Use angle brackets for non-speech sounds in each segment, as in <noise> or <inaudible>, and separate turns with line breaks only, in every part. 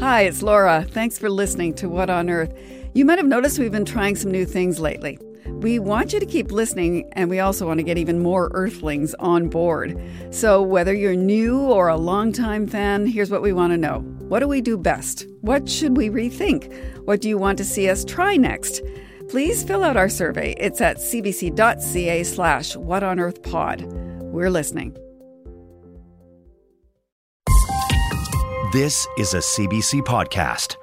Hi, it's Laura. Thanks for listening to What on Earth. You might have noticed we've been trying some new things lately. We want you to keep listening, and we also want to get even more Earthlings on board. So, whether you're new or a longtime fan, here's what we want to know What do we do best? What should we rethink? What do you want to see us try next? Please fill out our survey. It's at cbc.ca slash whatonearthpod. We're listening.
This is a CBC podcast.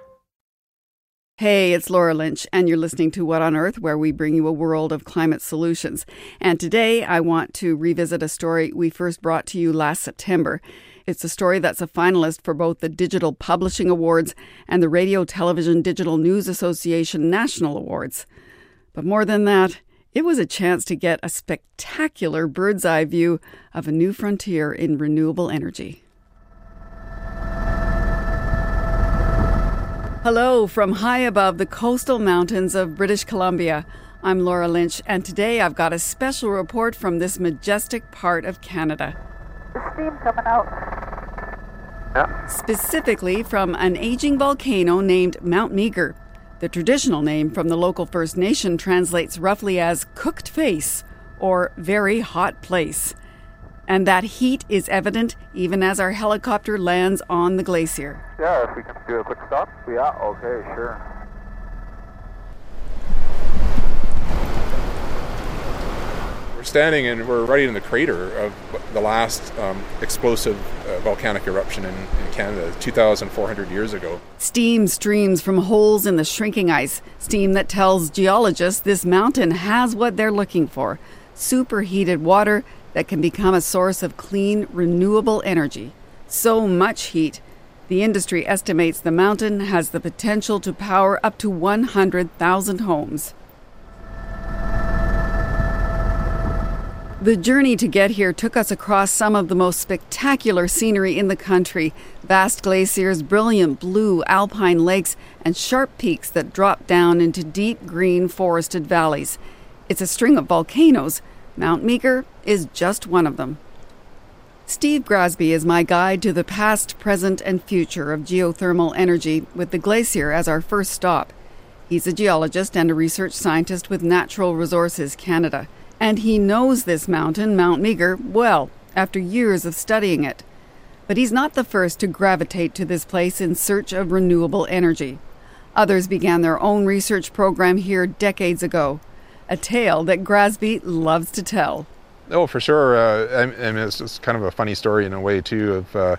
Hey, it's Laura Lynch, and you're listening to What on Earth, where we bring you a world of climate solutions. And today I want to revisit a story we first brought to you last September. It's a story that's a finalist for both the Digital Publishing Awards and the Radio Television Digital News Association National Awards. But more than that, it was a chance to get a spectacular bird's eye view of a new frontier in renewable energy. Hello from high above the coastal mountains of British Columbia. I'm Laura Lynch, and today I've got a special report from this majestic part of Canada.
The steam coming out.
Yeah.
Specifically from an aging volcano named Mount Meager. The traditional name from the local First Nation translates roughly as cooked face or very hot place. And that heat is evident even as our helicopter lands on the glacier.
Yeah, if we can do a quick stop. Yeah, okay, sure.
We're standing and we're right in the crater of the last um, explosive uh, volcanic eruption in, in Canada 2,400 years ago.
Steam streams from holes in the shrinking ice, steam that tells geologists this mountain has what they're looking for superheated water that can become a source of clean, renewable energy. So much heat. The industry estimates the mountain has the potential to power up to 100,000 homes. The journey to get here took us across some of the most spectacular scenery in the country vast glaciers, brilliant blue alpine lakes, and sharp peaks that drop down into deep green forested valleys. It's a string of volcanoes. Mount Meager is just one of them. Steve Grasby is my guide to the past, present, and future of geothermal energy, with the glacier as our first stop. He's a geologist and a research scientist with Natural Resources Canada and he knows this mountain, Mount Meager, well after years of studying it. But he's not the first to gravitate to this place in search of renewable energy. Others began their own research program here decades ago, a tale that Grasby loves to tell.
Oh, for sure. Uh, I, I, mean, it's, it's, kind of a funny story in a way, too, of uh,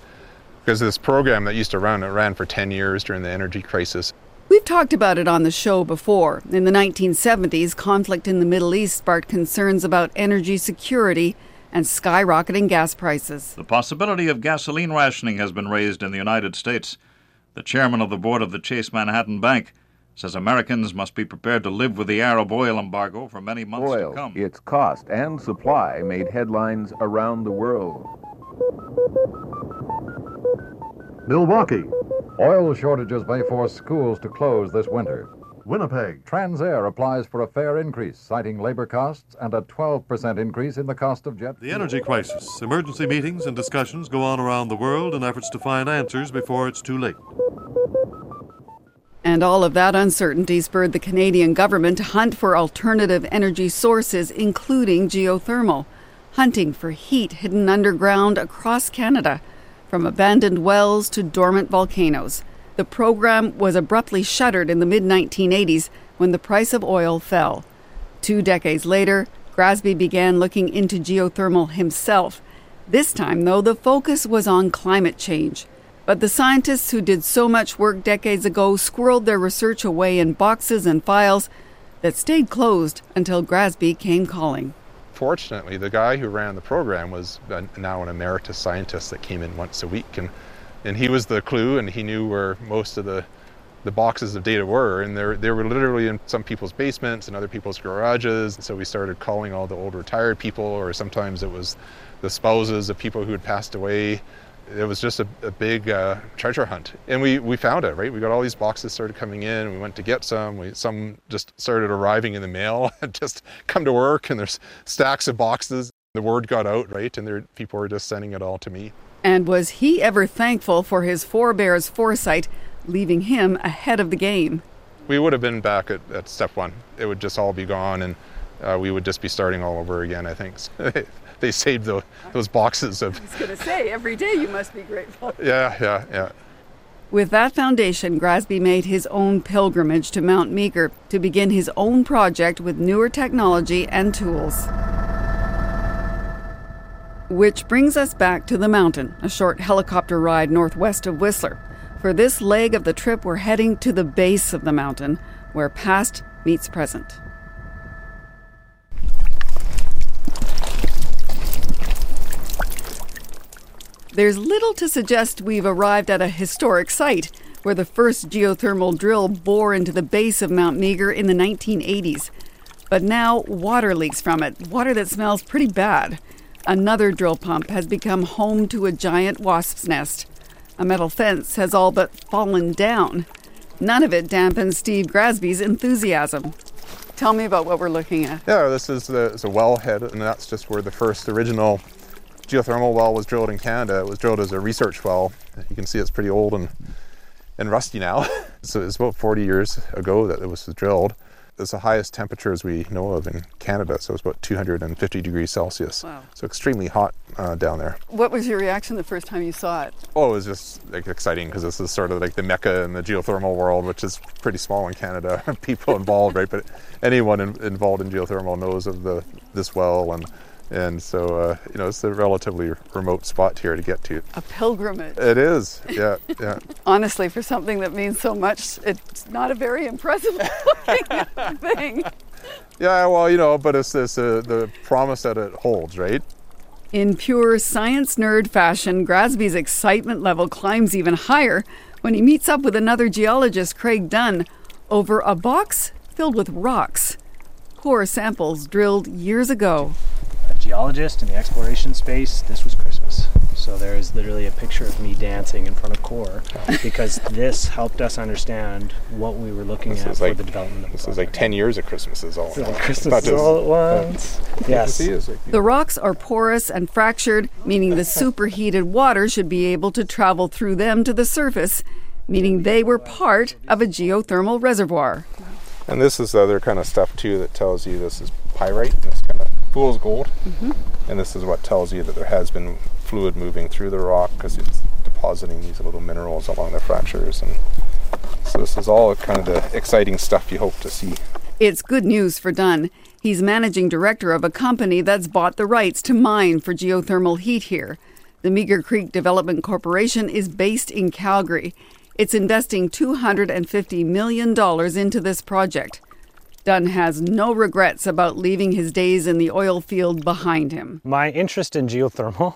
because this program that used to run, it ran for 10 years during the energy crisis.
We've talked about it on the show before. In the 1970s, conflict in the Middle East sparked concerns about energy security and skyrocketing gas prices.
The possibility of gasoline rationing has been raised in the United States. The chairman of the board of the Chase Manhattan Bank says Americans must be prepared to live with the Arab oil embargo for many months
oil,
to come.
Its cost and supply made headlines around the world.
Milwaukee. Oil shortages may force schools to close this winter. Winnipeg. Transair applies for a fare increase, citing labor costs and a 12% increase in the cost of jet
The energy crisis. Emergency meetings and discussions go on around the world in efforts to find answers before it's too late.
And all of that uncertainty spurred the Canadian government to hunt for alternative energy sources, including geothermal, hunting for heat hidden underground across Canada from abandoned wells to dormant volcanoes. The program was abruptly shuttered in the mid 1980s when the price of oil fell. Two decades later, Grasby began looking into geothermal himself. This time, though, the focus was on climate change. But the scientists who did so much work decades ago squirreled their research away in boxes and files that stayed closed until Grasby came calling
fortunately, the guy who ran the program was now an emeritus scientist that came in once a week, and and he was the clue, and he knew where most of the the boxes of data were, and they were literally in some people's basements and other people's garages. And So we started calling all the old retired people, or sometimes it was the spouses of people who had passed away it was just a, a big uh, treasure hunt. And we, we found it right? We got all these boxes started coming in. We went to get some. We, some just started arriving in the mail <laughs> and just come to work and there's stacks of boxes. The word got out right? And there, people were just sending it all to me.
And was he ever thankful for his forebears foresight leaving him ahead of the game.
We would have been back at, at step one. It would just all be gone, and uh, we would just be starting all over again. I think <laughs> they saved the, those boxes of.
I was going to say, every day you must be grateful.
Yeah, yeah, yeah.
With that foundation, Grasby made his own pilgrimage to Mount Meager to begin his own project with newer technology and tools. Which brings us back to the mountain, a short helicopter ride northwest of Whistler. For this leg of the trip, we're heading to the base of the mountain, where past meets present. There's little to suggest we've arrived at a historic site where the first geothermal drill bore into the base of Mount Meager in the 1980s. But now water leaks from it, water that smells pretty bad. Another drill pump has become home to a giant wasp's nest. A metal fence has all but fallen down. None of it dampens Steve Grasby's enthusiasm. Tell me about what we're looking at.
Yeah, this is the, a wellhead, and that's just where the first original geothermal well was drilled in Canada. It was drilled as a research well. You can see it's pretty old and and rusty now. <laughs> so it's about 40 years ago that it was drilled. It's the highest temperatures we know of in Canada, so it's about 250 degrees Celsius.
Wow.
So extremely hot uh, down there.
What was your reaction the first time you saw it?
Oh, it was just like exciting because this is sort of like the mecca in the geothermal world, which is pretty small in Canada. <laughs> People involved, right? But anyone in, involved in geothermal knows of the this well and and so uh, you know it's a relatively remote spot here to get to.
A pilgrimage.
It is, yeah, yeah. <laughs>
Honestly, for something that means so much, it's not a very impressive looking <laughs> thing.
Yeah, well, you know, but it's this uh, the promise that it holds, right?
In pure science nerd fashion, Grasby's excitement level climbs even higher when he meets up with another geologist, Craig Dunn, over a box filled with rocks. Core samples drilled years ago
geologist in the exploration space, this was Christmas. So there is literally a picture of me dancing in front of core because <laughs> this helped us understand what we were looking
this
at for
like,
the development of the
This
project.
is like 10 years of Christmases all.
like Christmas all at once.
Uh,
yes.
The rocks are porous and fractured, meaning the superheated water should be able to travel through them to the surface, meaning they were part of a geothermal reservoir.
And this is the other kind of stuff too that tells you this is pyrite. This kind of fool's gold. Mm-hmm. And this is what tells you that there has been fluid moving through the rock because it's depositing these little minerals along the fractures. And so this is all kind of the exciting stuff you hope to see.
It's good news for Dunn. He's managing director of a company that's bought the rights to mine for geothermal heat here. The Meager Creek Development Corporation is based in Calgary. It's investing $250 million into this project. Dunn has no regrets about leaving his days in the oil field behind him.
My interest in geothermal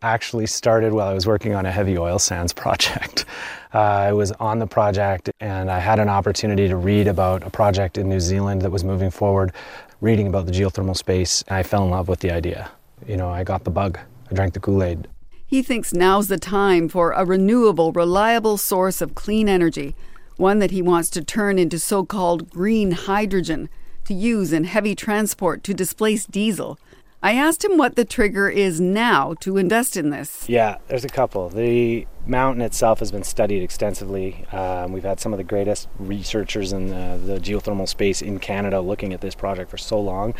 actually started while I was working on a heavy oil sands project. <laughs> Uh, I was on the project and I had an opportunity to read about a project in New Zealand that was moving forward, reading about the geothermal space, and I fell in love with the idea. You know, I got the bug, I drank the Kool Aid.
He thinks now's the time for a renewable, reliable source of clean energy one that he wants to turn into so called green hydrogen to use in heavy transport to displace diesel. I asked him what the trigger is now to invest in this.
Yeah, there's a couple. The mountain itself has been studied extensively. Um, we've had some of the greatest researchers in the, the, geothermal space in Canada looking at this project for so long.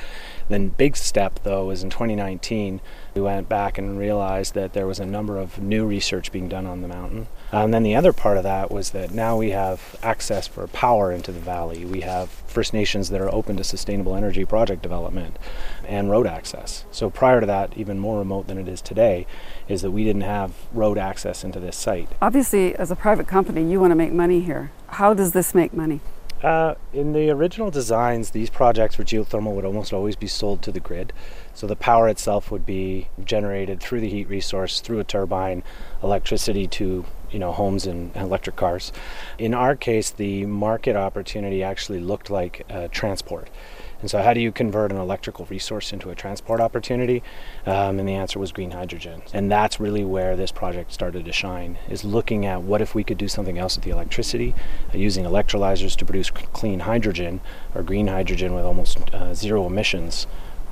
Then, big step though was in 2019. We went back and realized that there was a number of new research being done on the mountain. And then the other part of that was that now we have access for power into the valley. We have First Nations that are open to sustainable energy project development and road access. So prior to that, even more remote than it is today, is that we didn't have road access into this site.
Obviously, as a private company, you want to make money here. How does this make money?
Uh, in the original designs, these projects for geothermal would almost always be sold to the grid. So the power itself would be generated through the heat resource, through a turbine, electricity to you know homes and electric cars. In our case, the market opportunity actually looked like uh, transport. And so, how do you convert an electrical resource into a transport opportunity? Um, and the answer was green hydrogen. And that's really where this project started to shine, is looking at what if we could do something else with the electricity, uh, using electrolyzers to produce clean hydrogen or green hydrogen with almost uh, zero emissions.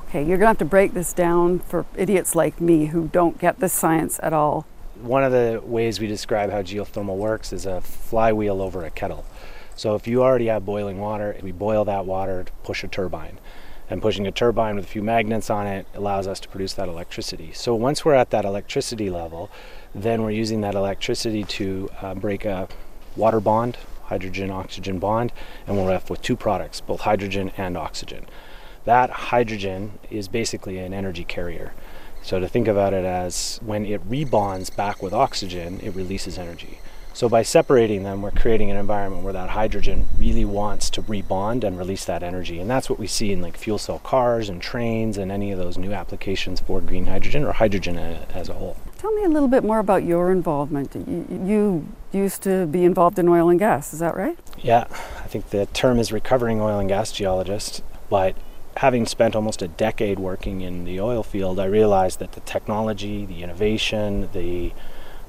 Okay, you're going to have to break this down for idiots like me who don't get the science at all.
One of the ways we describe how geothermal works is a flywheel over a kettle. So if you already have boiling water, we boil that water to push a turbine. And pushing a turbine with a few magnets on it allows us to produce that electricity. So once we're at that electricity level, then we're using that electricity to uh, break a water bond, hydrogen oxygen bond, and we're left with two products, both hydrogen and oxygen. That hydrogen is basically an energy carrier. So to think about it as when it rebonds back with oxygen, it releases energy. So by separating them, we're creating an environment where that hydrogen really wants to rebond and release that energy. And that's what we see in like fuel cell cars and trains and any of those new applications for green hydrogen or hydrogen uh, as a whole.
Tell me a little bit more about your involvement. You, used to be involved in oil and gas, is that right?
Yeah, I think the term is recovering oil and gas geologist, but having spent almost a decade working in the oil field, I realized that the technology, the innovation, the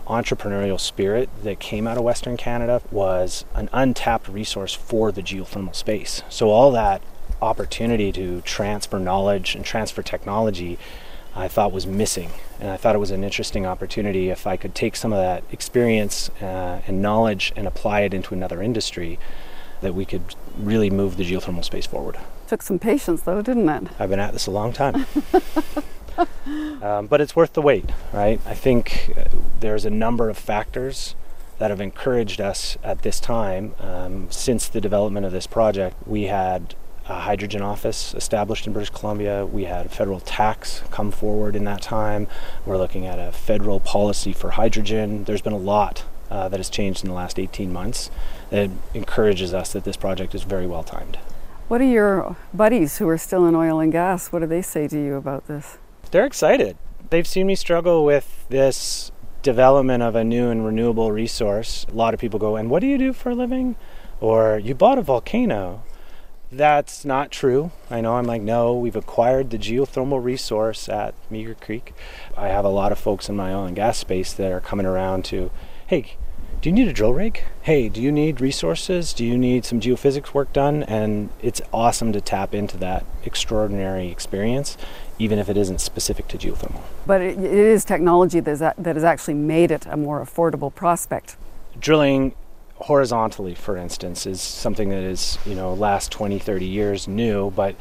entrepreneurial spirit that came out of Western Canada was an untapped resource for the geothermal space. So, all that opportunity to transfer knowledge and transfer technology I thought was missing. And I thought it was an interesting opportunity if I could take some of that experience uh, and knowledge and apply it into another industry that we could really move the geothermal space forward.
Took some patience though, didn't it?
I've been at this a long time. <laughs> um, but it's worth the wait, right? I think uh, there's a number of factors that have encouraged us at this time. Um, since the development of this project, we had a hydrogen office established in British Columbia. We had federal tax come forward in that time. We're looking at a federal policy for hydrogen. There's been a lot uh, that has changed in the last 18 months that encourages us that this project is very well timed.
What are your buddies who are still in oil and gas? What do they say to you about this?
They're excited. They've seen me struggle with this development of a new and renewable resource. A lot of people go, And what do you do for a living? Or you bought a volcano. That's not true. I know I'm like, no, we've acquired the geothermal resource at Meager Creek. I have a lot of folks in my oil and gas space that are coming around to, hey, do you need a drill rig? Hey, do you need resources? Do you need some geophysics work done? And it's awesome to tap into that extraordinary experience even if it isn't specific to geothermal.
But it, it is technology that, is, that has actually made it a more affordable prospect.
Drilling horizontally, for instance, is something that is, you know, last 20, 30 years new, but,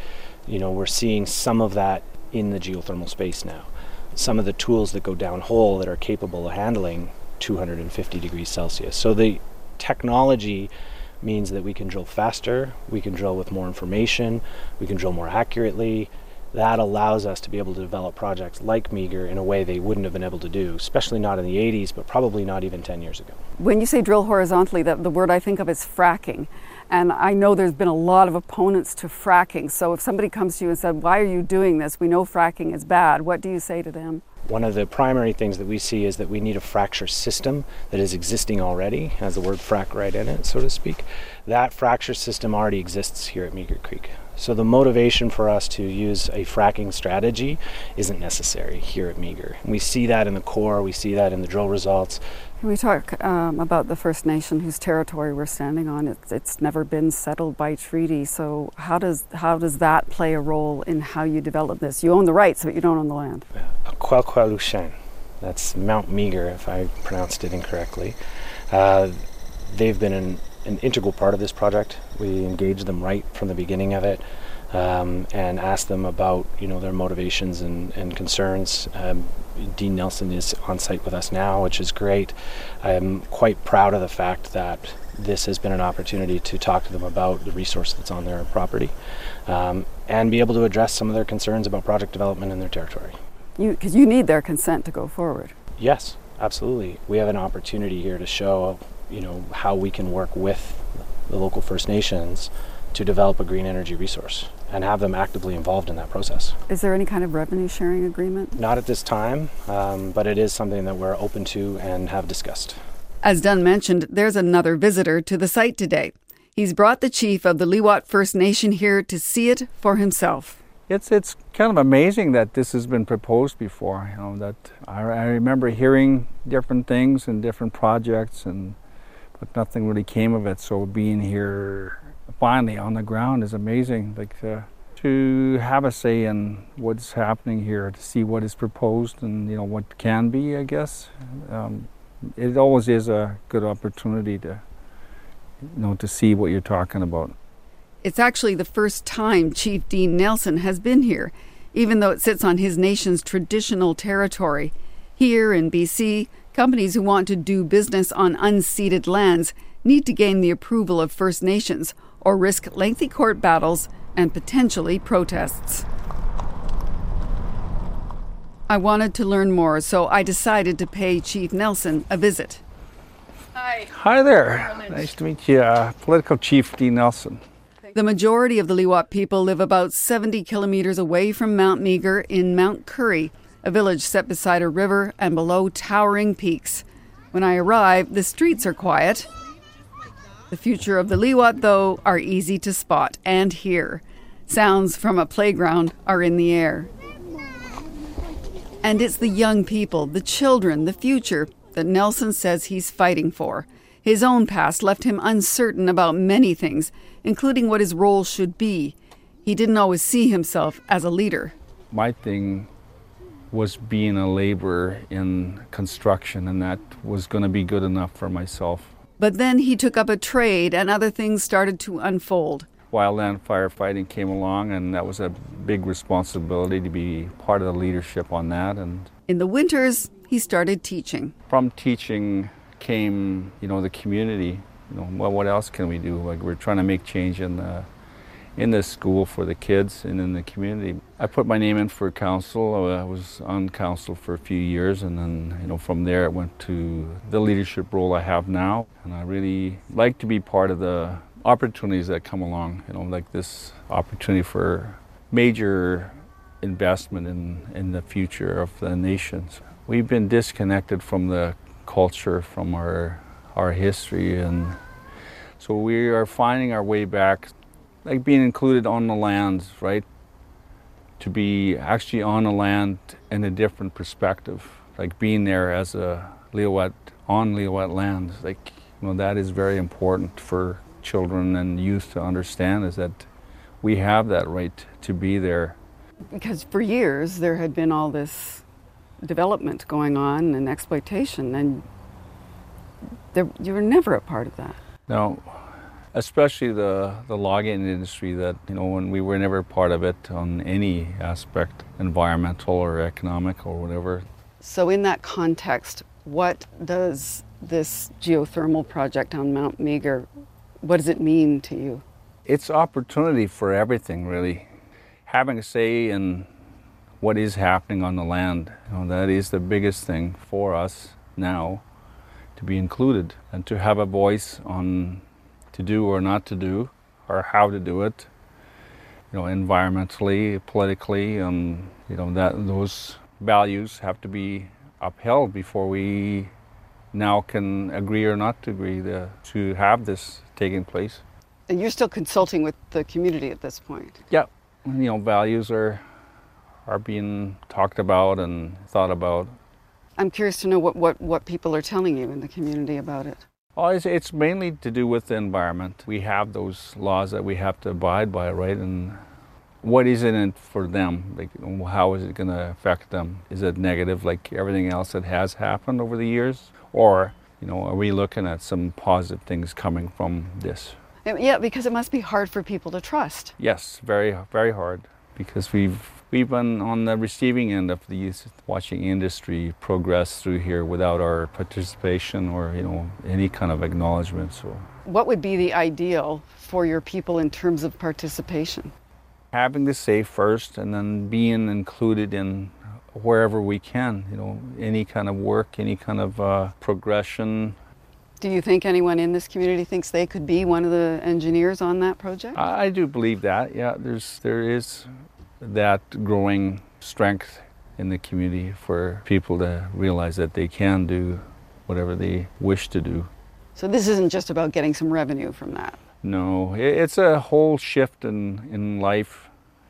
you know, we're seeing some of that in the geothermal space now. Some of the tools that go down hole that are capable of handling 250 degrees Celsius. So the technology means that we can drill faster, we can drill with more information, we can drill more accurately, that allows us to be able to develop projects like Meager in a way they wouldn't have been able to do, especially not in the 80s, but probably not even 10 years ago.
When you say drill horizontally, the, the word I think of is fracking. And I know there's been a lot of opponents to fracking. So if somebody comes to you and said, Why are you doing this? We know fracking is bad. What do you say to them?
One of the primary things that we see is that we need a fracture system that is existing already, has the word frac right in it, so to speak. That fracture system already exists here at Meager Creek. So the motivation for us to use a fracking strategy isn't necessary here at Meager. We see that in the core, we see that in the drill results.
We talk um, about the First Nation whose territory we're standing on? It's, it's never been settled by treaty. So how does how does that play a role in how you develop this? You own the rights, but you don't own the land.
Aquelqualushan. That's Mount Meager, if I pronounced it incorrectly. Uh, they've been an an integral part of this project. We engaged them right from the beginning of it um, and ask them about you know their motivations and, and concerns. Um, Dean Nelson is on site with us now, which is great. I'm quite proud of the fact that this has been an opportunity to talk to them about the resource that's on their property um, and be able to address some of their concerns about project development in their territory.
Because you, you need their consent to go forward.
Yes, absolutely. We have an opportunity here to show you know how we can work with the local First Nations to develop a green energy resource and have them actively involved in that process.
Is there any kind of revenue sharing agreement?
Not at this time, um, but it is something that we're open to and have discussed.
As Dunn mentioned, there's another visitor to the site today. He's brought the chief of the Lil'wat First Nation here to see it for himself.
It's it's kind of amazing that this has been proposed before. You know that I, I remember hearing different things and different projects and but nothing really came of it. So being here finally on the ground is amazing. Like uh, to have a say in what's happening here, to see what is proposed and you know what can be. I guess um, it always is a good opportunity to you know to see what you're talking about.
It's actually the first time Chief Dean Nelson has been here, even though it sits on his nation's traditional territory. Here in BC, companies who want to do business on unceded lands need to gain the approval of First Nations or risk lengthy court battles and potentially protests. I wanted to learn more, so I decided to pay Chief Nelson a visit.
Hi.
Hi there. Nice to meet you. Uh, Political Chief Dean Nelson.
The majority of the Lil'wat people live about 70 kilometers away from Mount Meager in Mount Currie, a village set beside a river and below towering peaks. When I arrive, the streets are quiet. The future of the Lil'wat, though, are easy to spot and hear. Sounds from a playground are in the air. And it's the young people, the children, the future that Nelson says he's fighting for. His own past left him uncertain about many things, including what his role should be. He didn't always see himself as a leader.
My thing was being a laborer in construction, and that was going to be good enough for myself.
But then he took up a trade, and other things started to unfold.
Wildland firefighting came along, and that was a big responsibility to be part of the leadership on that. And
In the winters, he started teaching.
from teaching came, you know, the community. You know, well, what else can we do? Like we're trying to make change in the in the school for the kids and in the community. I put my name in for council. I was on council for a few years, and then you know from there it went to the leadership role I have now. And I really like to be part of the opportunities that come along. You know, like this opportunity for major investment in in the future of the nations. We've been disconnected from the culture, from our our history, and so we are finding our way back like being included on the lands, right? To be actually on the land in a different perspective, like being there as a Lil'wat on Lil'wat land, like you know that is very important for children and youth to understand is that we have that right to be there.
Because for years there had been all this development going on and exploitation, and there, you were never a part of that.
Now, especially the, the logging industry that, you know, when we were never part of it on any aspect, environmental or economic or whatever.
So, in that context, what does this geothermal project on Mount Meager, what does it mean to you?
It's opportunity for everything, really. Having a say in what is happening on the land, you know, that is the biggest thing for us now to be included and to have a voice on to do or not to do or how to do it you know environmentally politically and you know that those values have to be upheld before we now can agree or not to agree to, to have this taking place
And you're still consulting with the community at this point.
yeah you know values are are being talked about and thought about
I'm curious to know what, what, what people are telling you in the community about it.
Oh, it's, it's mainly to do with the environment. We have those laws that we have to abide by, right? And what is in it for them? Like, how is it going to affect them? Is it negative, like everything else that has happened over the years, or you know, are we looking at some positive things coming from this?
Yeah, because it must be hard for people to trust.
Yes, very, very hard because we've we've been on the receiving end of the youth watching industry progress through here without our participation or you know any kind of acknowledgement. So
What would be the ideal for your people in terms of participation?
having the say first and then being included in wherever we can, you know, any kind of work, any kind of uh, progression.
Do you think anyone in this community thinks they could be one of the engineers on that project?
I, I do believe that. Yeah, there's there is that growing strength in the community for people to realize that they can do whatever they wish to do.
So this isn't just about getting some revenue from that.
No, it's a whole shift in, in life.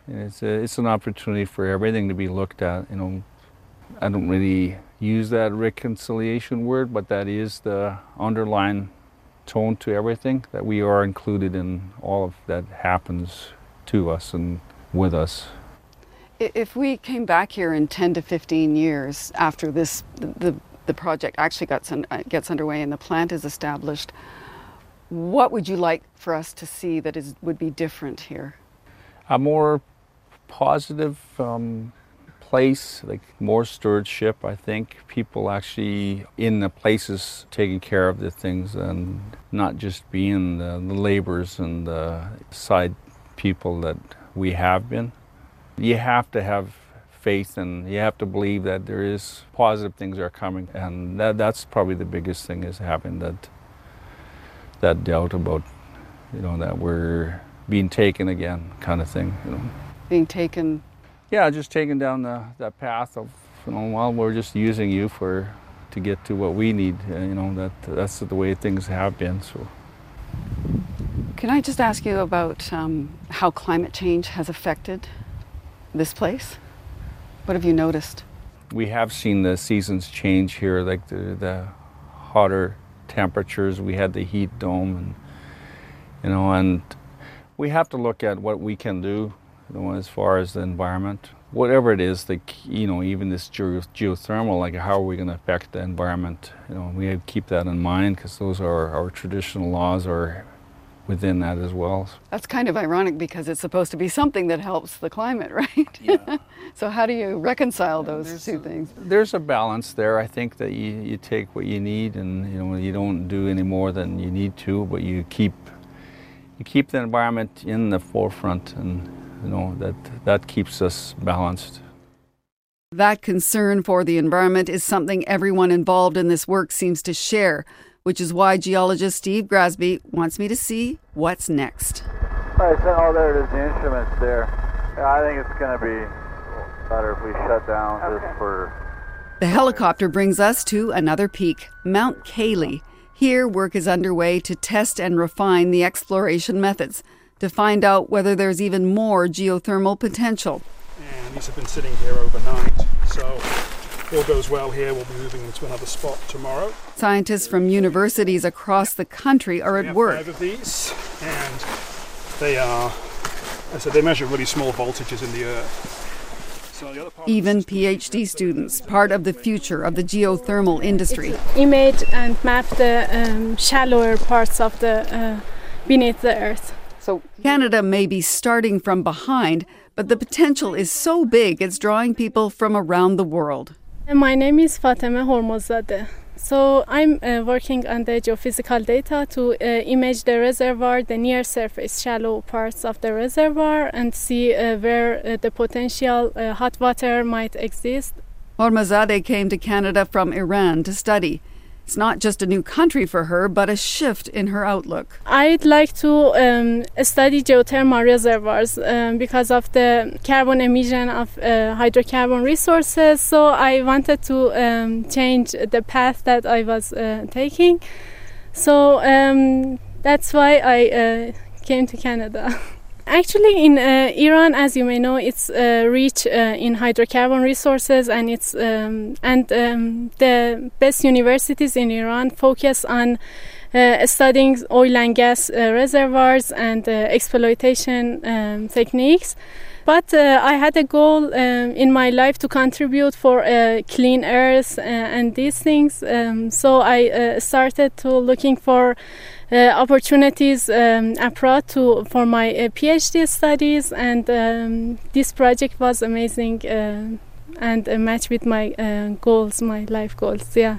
It's, a, it's an opportunity for everything to be looked at. You know, I don't really use that reconciliation word, but that is the underlying tone to everything that we are included in all of that happens to us and with us.
If we came back here in 10 to 15 years after this, the, the project actually gets, uh, gets underway and the plant is established, what would you like for us to see that is, would be different here?
A more positive um, place, like more stewardship. I think people actually in the places taking care of the things and not just being the, the laborers and the side people that we have been. You have to have faith and you have to believe that there is positive things are coming. And that, that's probably the biggest thing is having that that doubt about you know that we're being taken again kind of thing you know.
Being taken.
Yeah just taking down the, that path of you know well we're just using you for to get to what we need you know that that's the way things have been so
can i just ask you about um, how climate change has affected this place? What have you noticed?
We have seen the seasons change here like the, the hotter temperatures. We had the heat dome and you know and we have to look at what we can do you know, as far as the environment. Whatever it is like you know even this geothermal like how are we going to affect the environment? You know we have to keep that in mind because those are our traditional laws are within that as well.
That's kind of ironic because it's supposed to be something that helps the climate <laughs> right? Yeah. <laughs> so how do you reconcile those two
a,
things?
There's a balance there. I think that you, you take what you need and you know you don't do any more than you need to but you keep you keep the environment in the forefront and you know that that keeps us balanced.
That concern for the environment is something everyone involved in this work seems to share which is why geologist Steve Grasby wants me to see what's next.
All right, so oh, there it is, the instruments there. Yeah, I think it's going to be better if we shut down okay. just for.
The helicopter brings us to another peak, Mount Cayley. Here, work is underway to test and refine the exploration methods to find out whether there's even more geothermal potential.
And these have been sitting here overnight, so if all goes well here, we'll be moving them to another spot tomorrow.
Scientists from universities across the country are
so
at work.
Five of these, and they are, I said, they measure really small voltages in the earth. So
Even PhD students, part of the future of the geothermal industry.
Image and map the um, shallower parts of the uh, beneath the earth.
So Canada may be starting from behind, but the potential is so big it's drawing people from around the world.
My name is Fateme Hormozadeh. So I'm uh, working on the geophysical data to uh, image the reservoir, the near surface shallow parts of the reservoir, and see uh, where uh, the potential uh, hot water might exist.
Hormozadeh came to Canada from Iran to study. It's not just a new country for her, but a shift in her outlook.
I'd like to um, study geothermal reservoirs um, because of the carbon emission of uh, hydrocarbon resources. So I wanted to um, change the path that I was uh, taking. So um, that's why I uh, came to Canada. <laughs> Actually, in uh, Iran, as you may know, it's uh, rich uh, in hydrocarbon resources, and it's um, and um, the best universities in Iran focus on uh, studying oil and gas uh, reservoirs and uh, exploitation um, techniques. But I had a goal um, in my life to contribute for clean earth and these things. Um, so I started to looking for opportunities um, abroad to for my uh, PhD studies, and um, this project was amazing uh, and a match with my goals, my life goals. Yeah.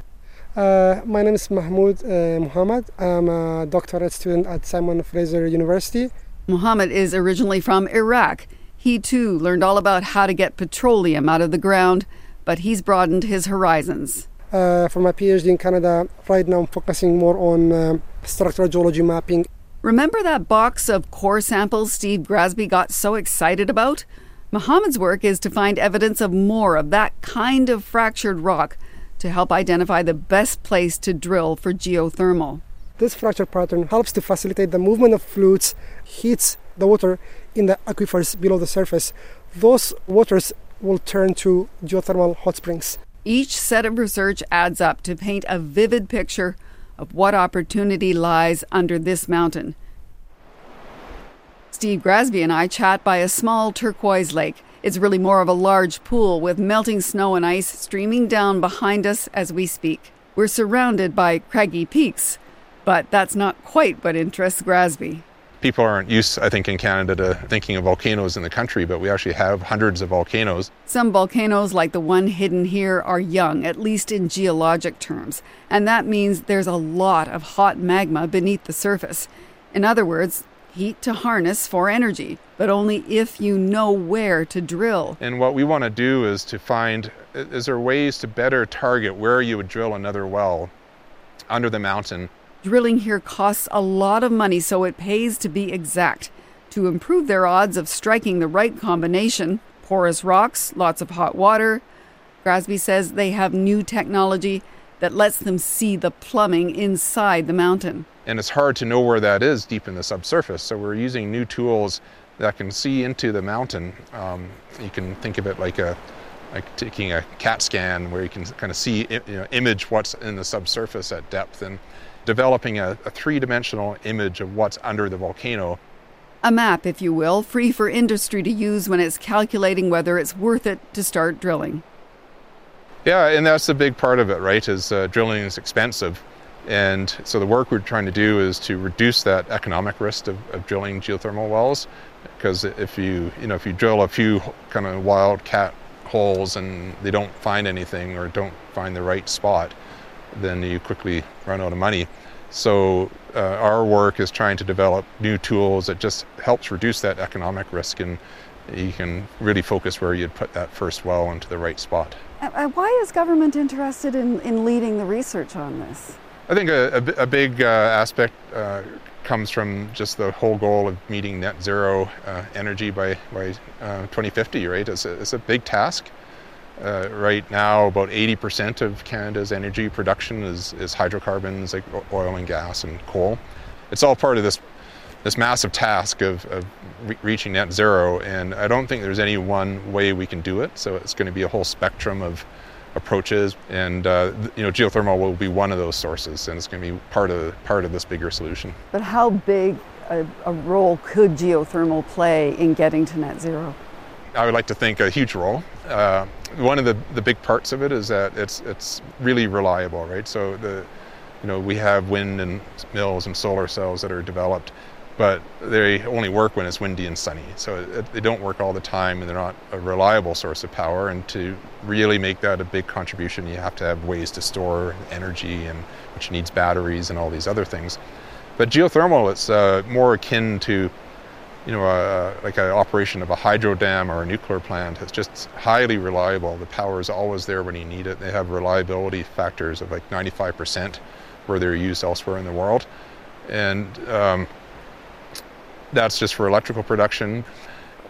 Uh, my name is Mahmoud uh, Muhammad. I'm a doctorate student at Simon Fraser University.
Muhammad is originally from Iraq. He too learned all about how to get petroleum out of the ground, but he's broadened his horizons.
Uh, for my PhD in Canada, right now I'm focusing more on um, structural geology mapping.
Remember that box of core samples Steve Grasby got so excited about? Muhammad's work is to find evidence of more of that kind of fractured rock to help identify the best place to drill for geothermal.
This fracture pattern helps to facilitate the movement of fluids, heats the water in the aquifers below the surface. Those waters will turn to geothermal hot springs.
Each set of research adds up to paint a vivid picture of what opportunity lies under this mountain. Steve Grasby and I chat by a small turquoise lake. It's really more of a large pool with melting snow and ice streaming down behind us as we speak. We're surrounded by craggy peaks, but that's not quite what interests Grasby.
People aren't used, I think, in Canada to thinking of volcanoes in the country, but we actually have hundreds of volcanoes.
Some volcanoes, like the one hidden here, are young, at least in geologic terms, and that means there's a lot of hot magma beneath the surface. In other words, heat to harness for energy, but only if you know where to drill.
And what we want to do is to find is there ways to better target where you would drill another well under the mountain.
Drilling here costs a lot of money, so it pays to be exact. To improve their odds of striking the right combination, porous rocks, lots of hot water, Grasby says they have new technology that lets them see the plumbing inside the mountain.
And it's hard to know where that is deep in the subsurface. So we're using new tools that can see into the mountain. Um, you can think of it like a like taking a CAT scan where you can kind of see you know, image what's in the subsurface at depth and developing a, a three-dimensional image of what's under the volcano.
A map, if you will, free for industry to use when it's calculating whether it's worth it to start drilling.
Yeah, and that's the big part of it, right? Is uh, drilling is expensive, and so the work we're trying to do is to reduce that economic risk of, of drilling geothermal wells, because if you you know if you drill a few kind of wildcat holes and they don't find anything or don't find the right spot, then you quickly run out of money. So uh, our work is trying to develop new tools that just helps reduce that economic risk and you can really focus where you'd put that first well into the right spot.
Uh, why is government interested in, in leading the research on this?
I think a, a, a big uh, aspect uh, comes from just the whole goal of meeting net zero uh, energy by, by uh, 2050, right? It's a, it's a big task. Uh, right now, about 80% of Canada's energy production is, is hydrocarbons like oil and gas and coal. It's all part of this this massive task of, of re- reaching net zero, and I don't think there's any one way we can do it. So it's going to be a whole spectrum of approaches, and uh, you know, geothermal will be one of those sources, and it's going to be part of part of this bigger solution.
But how big a, a role could geothermal play in getting to net zero?
I would like to think a huge role. Uh, one of the, the big parts of it is that it's it's really reliable, right? So the you know we have wind and mills and solar cells that are developed, but they only work when it's windy and sunny. So it, they don't work all the time, and they're not a reliable source of power. And to really make that a big contribution, you have to have ways to store energy, and which needs batteries and all these other things. But geothermal, it's uh, more akin to you know, uh, like an operation of a hydro dam or a nuclear plant. It's just highly reliable. The power is always there when you need it. They have reliability factors of like 95% where they're used elsewhere in the world. And um, that's just for electrical production.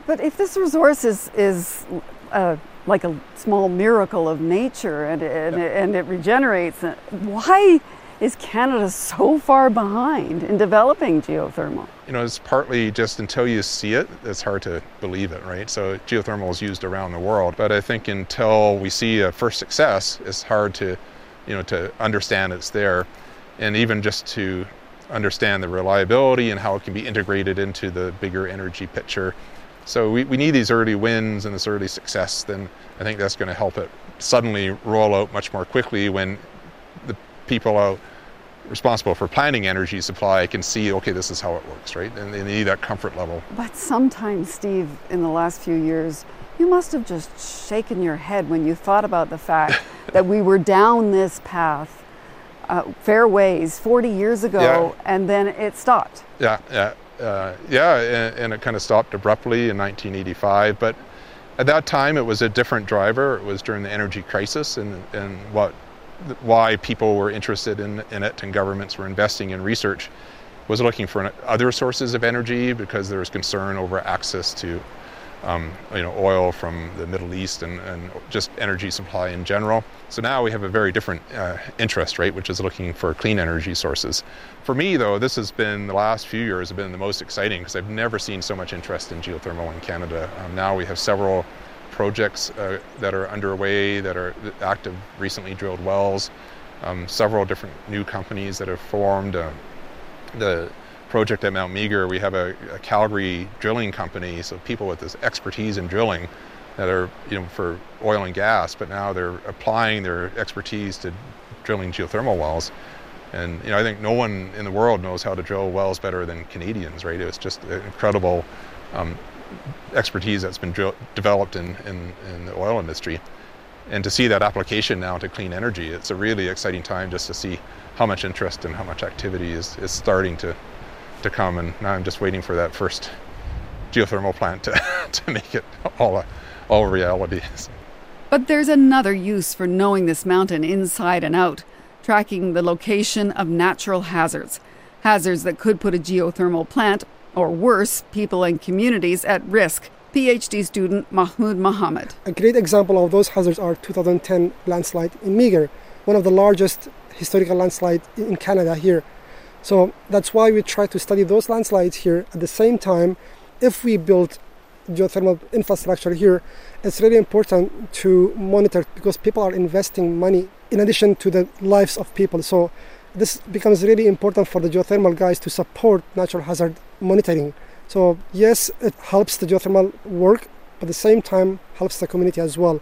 But if this resource is, is uh, like a small miracle of nature and, and, yeah. and it regenerates, uh, why is Canada so far behind in developing geothermal?
You know, it's partly just until you see it, it's hard to believe it, right? So geothermal is used around the world, but I think until we see a first success, it's hard to, you know, to understand it's there, and even just to understand the reliability and how it can be integrated into the bigger energy picture. So we, we need these early wins and this early success, then I think that's going to help it suddenly roll out much more quickly when the people out responsible for planning energy supply can see, okay, this is how it works, right? And they need that comfort level.
But sometimes, Steve, in the last few years, you must have just shaken your head when you thought about the fact <laughs> that we were down this path uh, fairways 40 years ago yeah. and then it stopped.
Yeah, yeah, uh, yeah, and, and it kind of stopped abruptly in 1985. But at that time, it was a different driver. It was during the energy crisis, and, and what, why people were interested in, in it and governments were investing in research was looking for other sources of energy because there was concern over access to um, you know, oil from the Middle East and, and, just energy supply in general. So now we have a very different uh, interest rate, which is looking for clean energy sources. For me, though, this has been the last few years have been the most exciting because I've never seen so much interest in geothermal in Canada. Um, now we have several projects uh, that are underway that are active, recently drilled wells, um, several different new companies that have formed. Uh, the project at Mount Meager, we have a, a Calgary drilling company, so people with this expertise in drilling that are, you know, for oil and gas, but now they're applying their expertise to drilling geothermal wells. And you know, I think no one in the world knows how to drill wells better than Canadians, right? It's just an incredible um, expertise that's been drill- developed in, in, in the oil industry. And to see that application now to clean energy, it's a really exciting time just to see how much interest and how much activity is, is starting to, to come. And now I'm just waiting for that first geothermal plant to, <laughs> to make it all a, all reality.
But there's another use for knowing this mountain inside and out tracking the location of natural hazards. Hazards that could put a geothermal plant, or worse, people and communities at risk. PhD student Mahmoud Mohammed.
A great example of those hazards are 2010 landslide in Meager, one of the largest historical landslides in Canada here. So that's why we try to study those landslides here. At the same time, if we build geothermal infrastructure here, it's really important to monitor because people are investing money in addition to the lives of people. So this becomes really important for the geothermal guys to support natural hazard monitoring. So yes, it helps the geothermal work, but at the same time helps the community as well.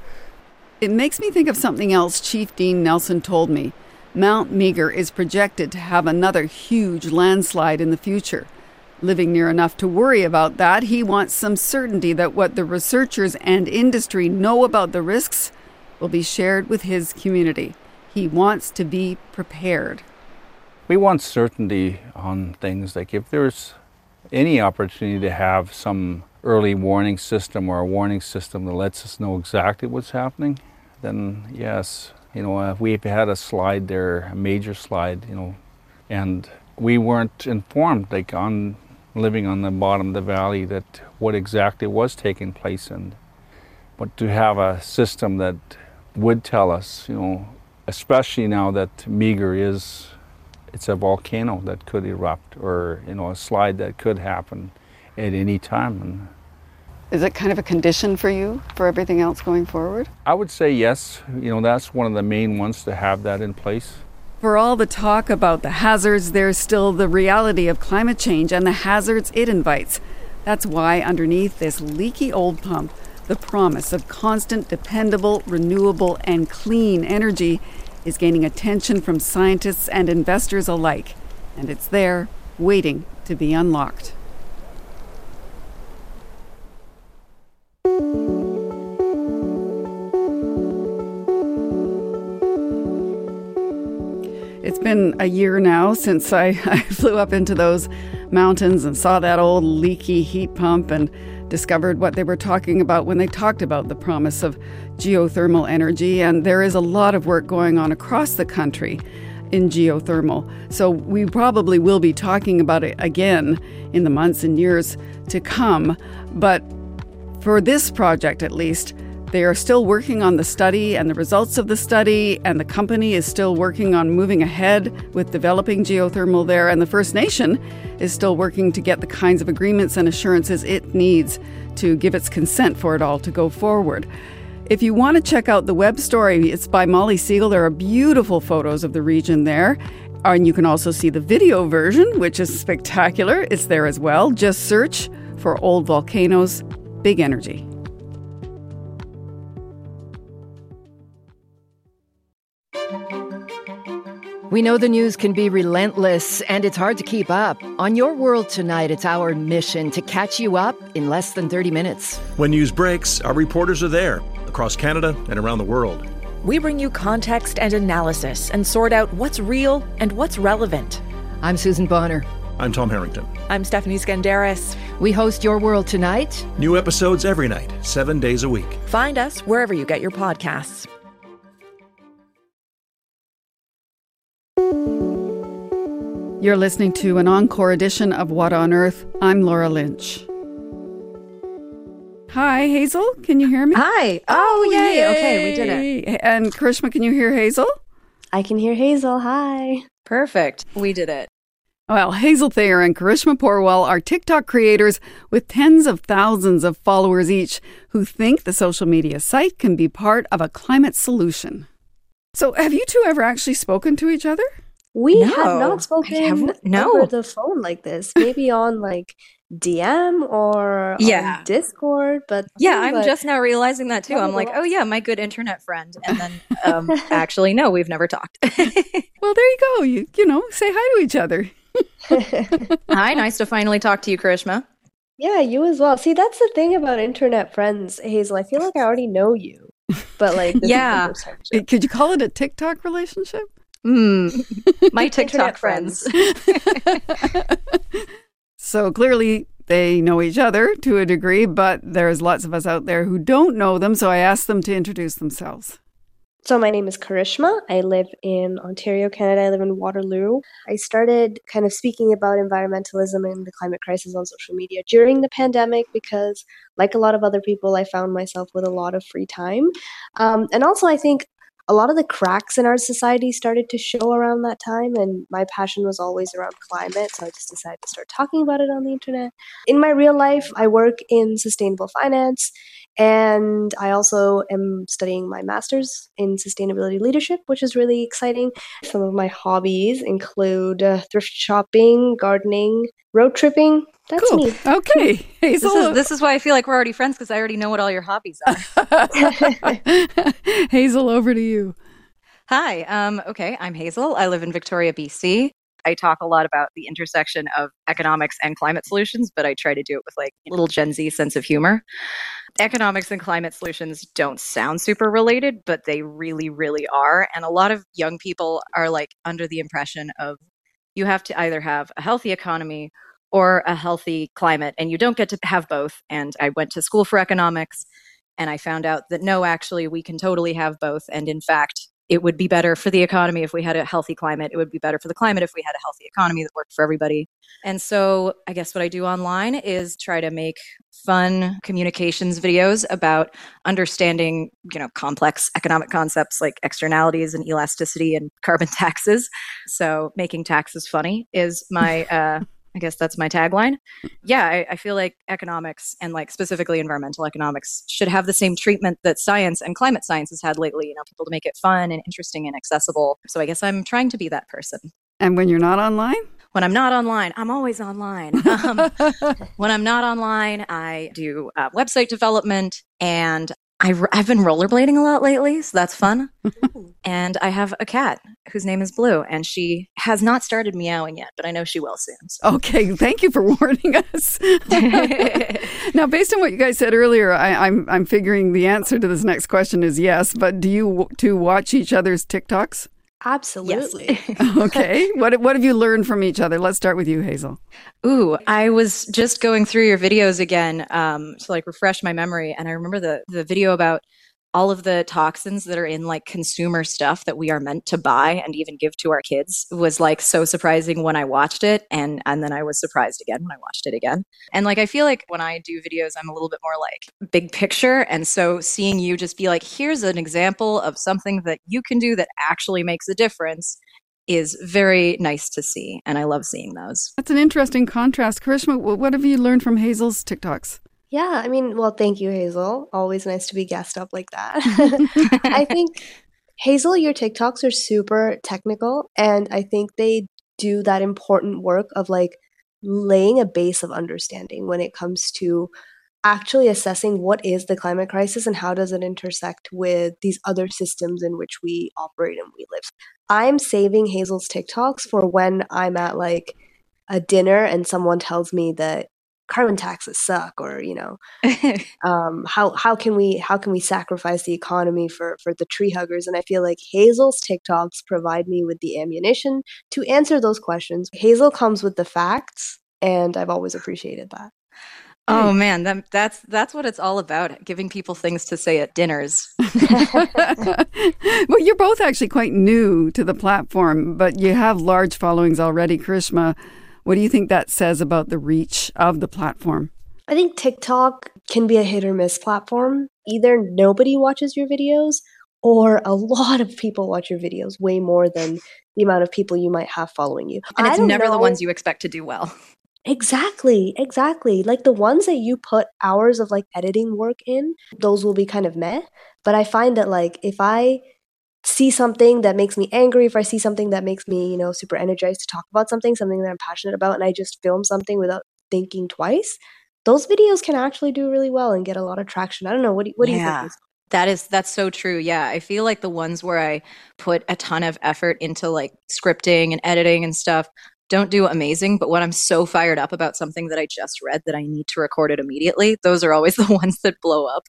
It makes me think of something else Chief Dean Nelson told me. Mount Meager is projected to have another huge landslide in the future. Living near enough to worry about that, he wants some certainty that what the researchers and industry know about the risks will be shared with his community. He wants to be prepared.
We want certainty on things like if there's any opportunity to have some early warning system or a warning system that lets us know exactly what's happening, then yes, you know, uh, if we've had a slide there, a major slide, you know, and we weren't informed, like on living on the bottom of the valley, that what exactly was taking place, and but to have a system that would tell us, you know, especially now that Meager is, it's a volcano that could erupt, or you know, a slide that could happen at any time. And
is it kind of a condition for you for everything else going forward?
I would say yes. You know, that's one of the main ones to have that in place.
For all the talk about the hazards, there's still the reality of climate change and the hazards it invites. That's why, underneath this leaky old pump, the promise of constant, dependable, renewable, and clean energy is gaining attention from scientists and investors alike. And it's there, waiting to be unlocked. It's been a year now since I, <laughs> I, flew up into those mountains and saw that old leaky heat pump and discovered what they were talking about when they talked about the promise of geothermal energy. And there is a lot of work going on across the country in geothermal. So we probably will be talking about it again in the months and years to come. But for this project, at least, they are still working on the study and the results of the study, and the company is still working on moving ahead with developing geothermal there. And the First Nation is still working to get the kinds of agreements and assurances it needs to give its consent for it all to go forward. If you want to check out the web story, it's by Molly Siegel. There are beautiful photos of the region there. And you can also see the video version, which is spectacular. It's there as well. Just search for Old Volcanoes, Big Energy.
We know the news can be relentless and it's hard to keep up. On Your World Tonight, it's our mission to catch you up in less than 30 minutes.
When news breaks, our reporters are there across Canada and around the world.
We bring you context and analysis and sort out what's real and what's relevant.
I'm Susan Bonner.
I'm Tom Harrington.
I'm Stephanie Skenderis.
We host Your World Tonight.
New episodes every night, seven days a week.
Find us wherever you get your podcasts.
You're listening to an encore edition of What on Earth. I'm Laura Lynch. Hi, Hazel. Can you hear me?
Hi. Oh, oh yay. yay. Okay, we did
it. And Karishma, can you hear Hazel?
I can hear Hazel. Hi.
Perfect. We did it.
Well, Hazel Thayer and Karishma Porwal are TikTok creators with tens of thousands of followers each who think the social media site can be part of a climate solution. So, have you two ever actually spoken to each other?
We
No,
have not spoken
haven't- no.
over the phone like this. Maybe on like DM or
Yeah.
on Discord, but
Yeah, I'm
but-
just now realizing that too. I'm like, oh yeah, my good internet friend, and then <laughs> um, actually, no, we've never talked. <laughs>
Well, there you go. You you know, say hi to each other. <laughs>
Hi, nice to finally talk to you, Karishma.
Yeah, you as well. See, that's the thing about internet friends, Hazel. I feel like I already know you, but like,
Yeah.
Could you call it a TikTok relationship?
Mm, <laughs> my TikTok friends. <laughs> <laughs>
So clearly they know each other to a degree, but there's lots of us out there who don't know them. So I asked them to introduce themselves.
So my name is Karishma. I live in Ontario, Canada. I live in Waterloo. I started kind of speaking about environmentalism and the climate crisis on social media during the pandemic because, like a lot of other people, I found myself with a lot of free time. Um, and also, I think a lot of the cracks in our society started to show around that time, and my passion was always around climate, so I just decided to start talking about it on the internet. In my real life, I work in sustainable finance, and I also am studying my master's in sustainability leadership, which is really exciting. Some of my hobbies include uh, thrift shopping, gardening, road tripping. That's
Cool.
me.
Okay,
This
Hazel.
is this is why I feel like we're already friends because I already know what all your hobbies are. <laughs>
Hazel, over to you.
Hi. Um, okay, I'm Hazel. I live in Victoria, BC. I talk a lot about the intersection of economics and climate solutions, but I try to do it with like a little Gen Z sense of humor. Economics and climate solutions don't sound super related, but they really, really are. And a lot of young people are like under the impression of you have to either have a healthy economy or a healthy climate, and you don't get to have both. And I went to school for economics and I found out that no, actually, we can totally have both. And in fact, it would be better for the economy if we had a healthy climate. It would be better for the climate if we had a healthy economy that worked for everybody. And so, I guess what I do online is try to make fun communications videos about understanding, you know, complex economic concepts like externalities and elasticity and <laughs> carbon taxes. So, making taxes funny is my <laughs> uh I guess that's my tagline. Yeah, I, I feel like economics and like specifically environmental economics should have the same treatment that science and climate science has had lately. You know, people to make it fun and interesting and accessible. So I guess I'm trying to be that person.
And when you're not online?
When I'm not online, I'm always online. <laughs> Um, when I'm not online, I do uh, website development and I, have been rollerblading a lot lately, so that's fun. and I have a cat whose name is Blue, and she has not started meowing yet, but I know she will soon. So.
Okay, thank you for warning us. <laughs> now, based on what you guys said earlier, I, I'm I'm figuring the answer to this next question is yes. But do you two watch each other's TikToks?
Absolutely. <laughs>
okay. What what have you learned from each other? Let's start with you, Hazel.
Ooh, I was just going through your videos again um, to like refresh my memory, and I remember the the video about all of the toxins that are in like consumer stuff that we are meant to buy and even give to our kids was like so surprising when I watched it and and then I was surprised again when I watched it again. And like I feel like when I do videos I'm a little bit more like big picture and so seeing you just be like here's an example of something that you can do that actually makes a difference is very nice to see and I love seeing those.
That's an interesting contrast. Karishma, what have you learned from Hazel's TikToks?
Yeah, I mean, well, thank you, Hazel. Always nice to be gassed up like that. <laughs> I <laughs> think, Hazel, your TikToks are super technical, and I think they do that important work of like laying a base of understanding when it comes to actually assessing what is the climate crisis and how does it intersect with these other systems in which we operate and we live. I'm saving Hazel's TikToks for when I'm at like a dinner and someone tells me that carbon taxes suck or you know <laughs> um, how how can we how can we sacrifice the economy for for the tree huggers and i feel like hazel's tiktoks provide me with the ammunition to answer those questions hazel comes with the facts and i've always appreciated that
Oh <laughs> man, that, that's that's what it's all about, giving people things to say at dinners. <laughs>
well, you're both actually quite new to the platform, but you have large followings already. Karishma, what do you think that says about the reach of the platform?
i think tiktok can be a hit or miss platform either nobody watches your videos or a <laughs> lot of people watch your videos way more than the amount of people you might have following you
And it's
don't
never the ones you expect to do well.
Exactly, exactly. Like the ones that you put hours of like editing work in, those will be kind of meh. But I find that like if I see something that makes me angry, if I see something that makes me, you know, super energized to talk about something, something that I'm passionate about, and I just film something without thinking twice, those videos can actually do really well and get a lot of traction. I don't know. What do, what do you
Yeah.
think?
That is that's so true. Yeah, I feel like the ones where I put a ton of effort into like scripting and editing and stuff don't do amazing, but when I'm so fired up about something that I just read that I need to record it immediately, those are always <laughs> the ones that blow up.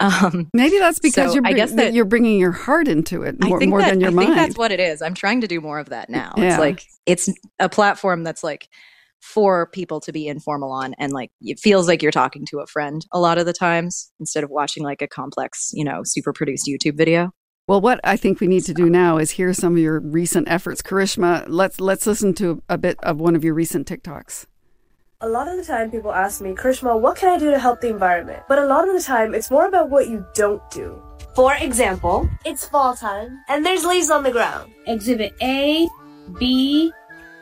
Um,
Maybe that's because
so
you're
I guess
that
that
you're bringing your heart into it more,
I
more
that,
than your
I
mind.
think that's what it is. I'm trying to do more of that now.
Yeah.
It's like it's a platform that's like for people to be informal on and like it feels like you're talking to a friend a lot of the times instead of watching like a complex, you know, super produced YouTube video.
Well, what I think we need to do now is hear some of your recent efforts. Karishma, let's let's listen to a bit of one of your recent TikToks.
A lot of the time, people ask me, Karishma, what can I do to help the environment? But a lot of the time, it's more about what you don't do. For example, it's fall time, and there's leaves on the ground. Exhibit A, B,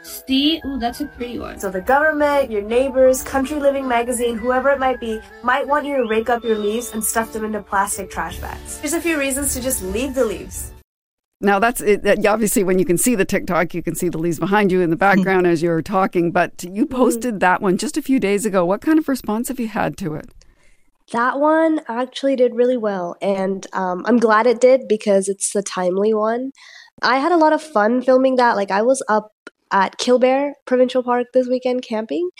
C. Ooh, that's a pretty one. So the government, your neighbors, Country Living magazine, whoever it might be, might want you to rake up your leaves and stuff them into plastic trash bags. There's a few reasons to just leave the leaves.
Now that's it. Obviously, when you can see the TikTok, you can see the leaves behind you in the background as you're talking. But you posted that one just a few days ago. What kind of response have you had to it?
That one actually did really well, and um, I'm glad it did because it's the timely one. I had a lot of fun filming that. Like, I was up at Killbear Provincial Park this weekend camping,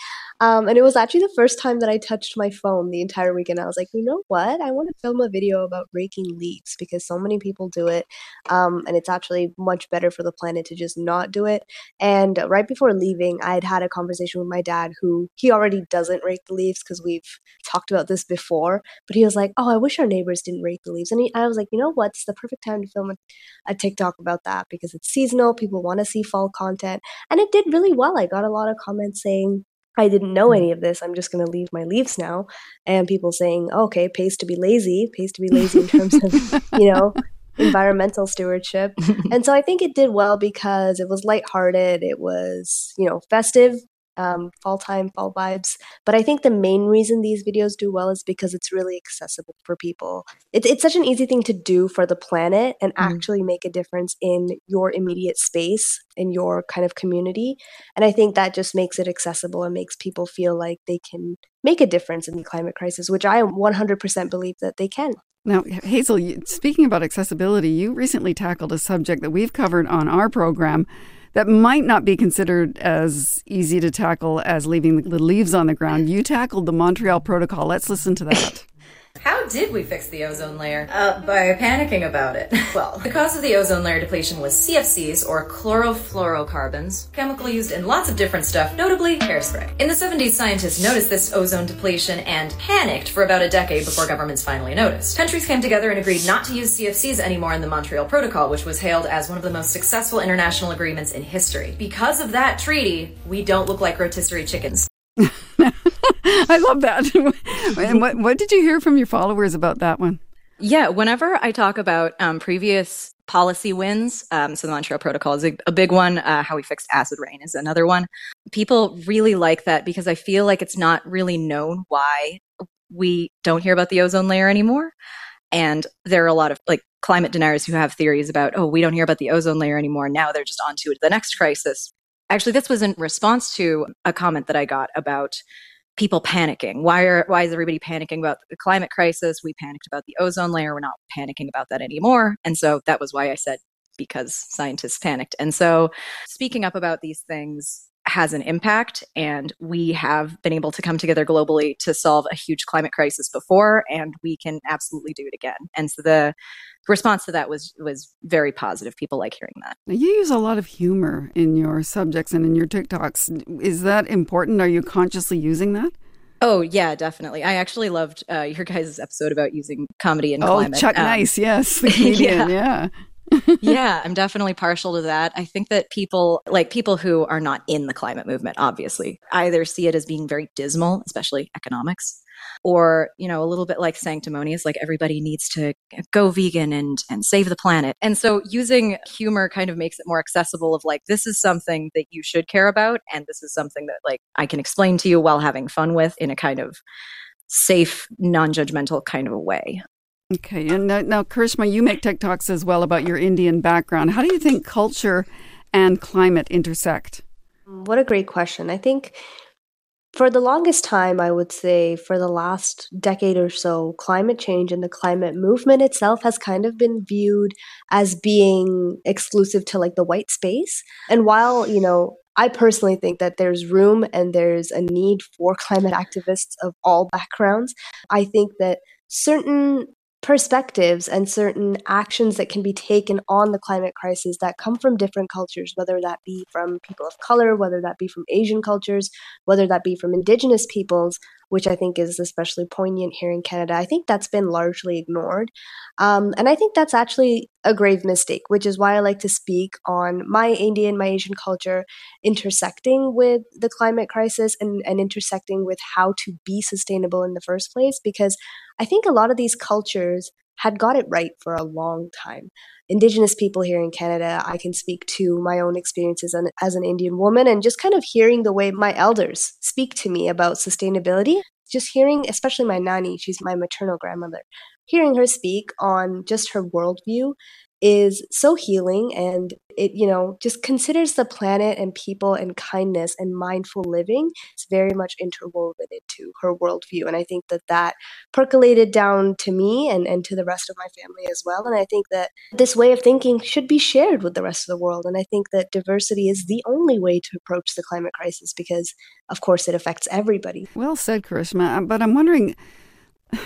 um, and it was actually the first time that I touched my phone the entire weekend. I was like, you know what? I want to film a video about raking leaves because so many people do it, um, and it's actually much better for the planet to just not do it. And right before leaving, I had had a conversation with my dad, who he already doesn't rake the leaves because we've talked about this before. But he was like, "Oh, I wish our neighbors didn't rake the leaves." And he, I was like, "You know what? It's the perfect time to film a, a TikTok about that because it's seasonal. People want to see fall content, and it did really well. I got a lot of comments saying." I didn't know mm. any of this. I'm just going to leave my leaves now. And people saying, oh, okay, pays to be lazy, pays to be lazy in terms of, <laughs> you know, environmental stewardship. <laughs> and so I think it did well because it was lighthearted, it was, you know, festive, um, fall time, fall vibes. But I think the main reason these videos do well is because it's really accessible for people. It, it's such an easy thing to do for the planet and actually make a difference in your immediate space, in your kind of community. And I think that just makes it accessible and makes people feel like they can make a difference in the climate crisis, which I 100% believe that they can.
Now, Hazel, speaking about accessibility, you recently tackled a subject that we've covered on our program that might not be considered as easy to tackle as leaving the leaves on the ground. Mm. You tackled the Montreal Protocol. Let's listen to that. <laughs>
How did we fix the ozone layer? Uh, by panicking about it. <laughs> Well, the cause of the ozone layer depletion was CFCs, or chlorofluorocarbons, chemical used in lots of different stuff, notably hairspray. In the 70s, scientists noticed this ozone depletion and panicked for about a decade before governments finally noticed. Countries came together and agreed not to use CFCs anymore in the Montreal Protocol, which was hailed as one of the most successful international agreements in history. Because of that treaty, we don't look like rotisserie chickens. <laughs>
I love that. <laughs> and what, what did you hear from your followers about that one?
Yeah, whenever I talk about um, previous policy wins, um, so the Montreal Protocol is a, a big one. Uh, how we fixed acid rain is another one. People really like that because I feel like it's not really known why we don't hear about the ozone layer anymore. And there are a lot of like climate deniers who have theories about, oh, we don't hear about the ozone layer anymore. Now they're just on to the next crisis. Actually, this was in response to a comment that I got about people panicking. Why are why is everybody panicking about the climate crisis? We panicked about the ozone layer. We're not panicking about that anymore. And so that was why I said because scientists panicked. And so speaking up about these things has an impact and we have been able to come together globally to solve a huge climate crisis before and we can absolutely do it again. And so the response to that was was very positive. People like hearing that.
Now, you use a lot of humor in your subjects and in your TikToks. Is that important? Are you consciously using that?
Oh yeah, definitely. I actually loved uh, your guys' episode about using comedy and climate.
oh,
climate.
Chuck
Um,
Nice, yes, the <laughs> comedian, yeah.
yeah, <laughs> I'm definitely partial to that. I think that people, like people who are not in the climate movement, obviously, either see it as being very dismal, especially economics, or, you know, a little bit like sanctimonious, like everybody needs to go vegan and, and save the planet. And so using humor kind of makes it more accessible of like, this is something that you should care about. And this is something that like I can explain to you while having fun with in a kind of safe, non judgmental kind of a way.
Okay, and now, now Karishma, you make TikToks as well about your Indian background. How do you think culture and climate intersect?
Mm, what a great question. I think for the longest time, I would say for the last decade or so, climate change and the climate movement itself has kind of been viewed as being exclusive to like the white space. And while, you know, I personally think that there's room and there's a need for climate activists of all backgrounds. I think that certain perspectives and certain actions that can be taken on the climate crisis that come from different cultures, whether that be from people of color, whether that be from Asian cultures, whether that be from indigenous peoples, which I think is especially poignant here in Canada. I think that's been largely ignored. Um, and I think that's actually a grave mistake, which is why I like to speak on my Indian, my Asian culture intersecting with the climate crisis and, and intersecting with how to be sustainable in the first place. Because I think a lot of these cultures had got it right for a long time. Indigenous people here in Canada, I can speak to my own experiences as an, Indian woman and just kind of hearing the way my elders speak to me about sustainability. Just hearing, especially my nanny, she's my maternal grandmother, hearing her speak on just her worldview is so healing and it you know just considers the planet and people and kindness and mindful living. It's very much interwoven into her worldview. And i think that that percolated down to me and, and to the rest of my family as well. And i think that this way of thinking should be shared with the rest of the world. And i think that diversity is the only way to approach the climate crisis because of course it affects everybody.
Well said karishma. Uh, but i'm wondering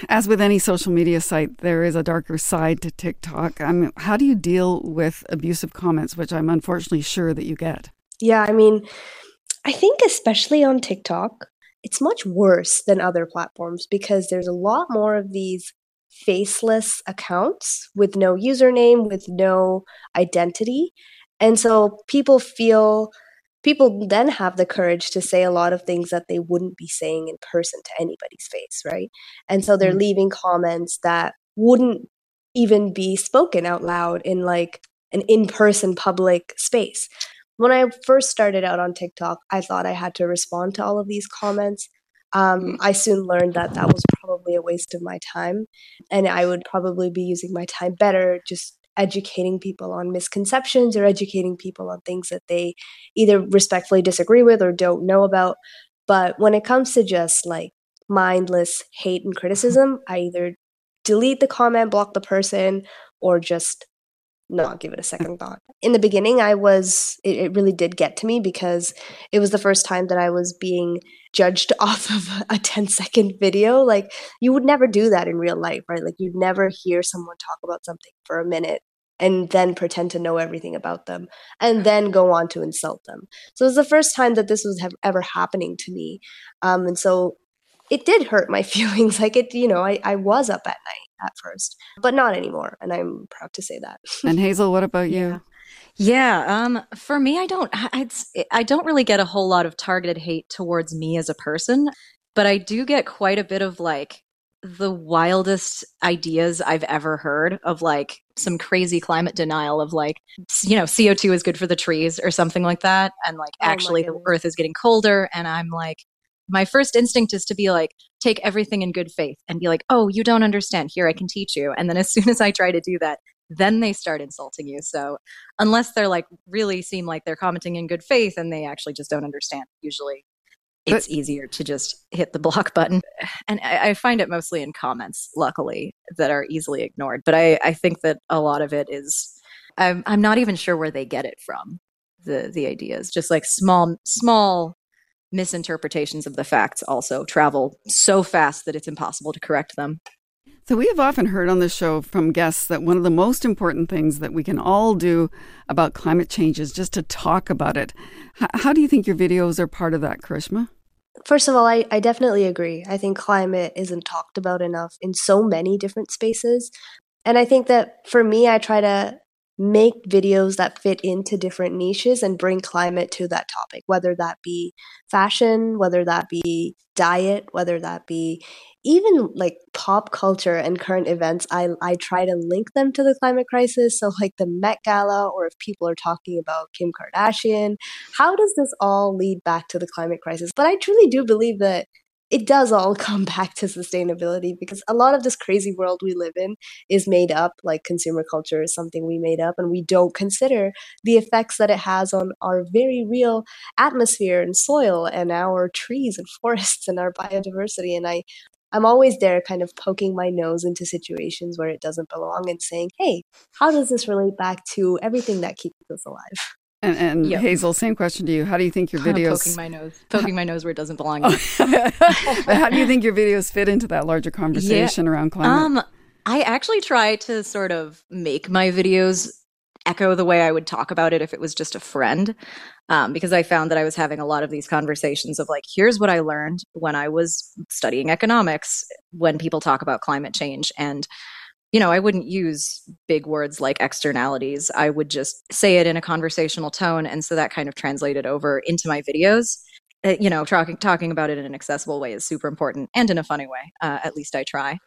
as with any social media site, there is a darker side to TikTok. I mean, how do you deal with abusive comments, which I'm unfortunately sure that you get?
Yeah, I mean, I think especially on TikTok, it's much worse than other platforms because there's a lot more of these faceless accounts with no username, with no identity. And so people feel people then have the courage to say a lot of things that they wouldn't be saying in person to anybody's face, right? And so they're mm-hmm. leaving comments that wouldn't even be spoken out loud in like an in person public space. When I first started out on TikTok, I thought I had to respond to all of these comments. Um, mm-hmm. I soon learned that that was probably a waste of my time, and I would probably be using my time better just educating people on misconceptions or educating people on things that they either respectfully disagree with or don't know about. But when it comes to just like mindless hate and criticism, I either delete the comment, block the person, or just not give it a second thought. In the beginning, I was, it, it, really did get to me because it was the first time that I was being judged <laughs> off of a 10 second video. Like, you would never do that in real life, right? Like, you'd never hear someone talk about something for a minute and then pretend to know everything about them and then go on to insult them. So it was the first time that this was ever happening to me. Um, and so it did hurt my <laughs> feelings. Like it, you know, I, I was up at night at first, but not anymore. And I'm proud to say that. <laughs>
and Hazel, what about you?
Yeah, um, for me, I don't, I, I don't really get a whole lot of targeted hate towards me as a person, but I do get quite a bit of like the wildest ideas I've ever heard of like some crazy climate denial of like you know CO2 is good for the trees or something like that and like oh actually the earth is getting colder and I'm like my first instinct is to be like take everything in good faith and be like oh you don't understand here I can teach you and then as <laughs> soon as I try to do that then they start insulting you so unless they're like really seem like they're commenting in good faith and they actually just don't understand usually it's easier to just hit the <laughs> block button. And I, I, find it mostly in comments, luckily, that are easily ignored. But I, I think that a lot of it is, I'm, I'm not even sure where they get it from. The, the ideas, just like small, small misinterpretations of the facts also travel so fast that it's impossible to correct them.
So, we have often heard on the show from guests that one of the most important things that we can all do about climate change is just to talk about it. H- how do you think your videos are part of that, Karishma?
First of all, I, I definitely agree. I think climate isn't talked about enough in so many different spaces. And I think that for me, I try to make videos that fit into different niches and bring climate to that topic, whether that be fashion, whether that be diet, whether that be even like pop culture and current events, I, I try to link them to the climate crisis. So, like the Met Gala, or if people are talking about Kim Kardashian, how does this all lead back to the climate crisis? But I truly do believe that it does all <laughs> come back to sustainability because a lot of this crazy world we live in is made up like consumer culture is something we made up and we don't consider the effects that it has on our very real atmosphere and soil and our trees and <laughs> forests and our biodiversity. And i i'm always there kind of poking my nose into situations where it doesn't belong and saying hey how does this relate back to everything that keeps us alive
And, and
Yep.
Hazel, same question to you. How do you think your <laughs> videos?
poking my nose, poking my nose where it doesn't belong. <laughs>
How do you think your videos fit into that larger conversation around climate?
Um, I actually try to sort of make my videos echo the way I would talk about it if it was just a friend. Um, because I found that I was having a lot of these conversations of like, here's what I learned when I was studying economics when people talk about climate change. And, you know, I wouldn't use big words like externalities. I would just say it in a conversational tone. And so that kind of translated over into my videos. Uh, you know, talking talking about it in an accessible way is super important and in a funny way. Uh, at least I try.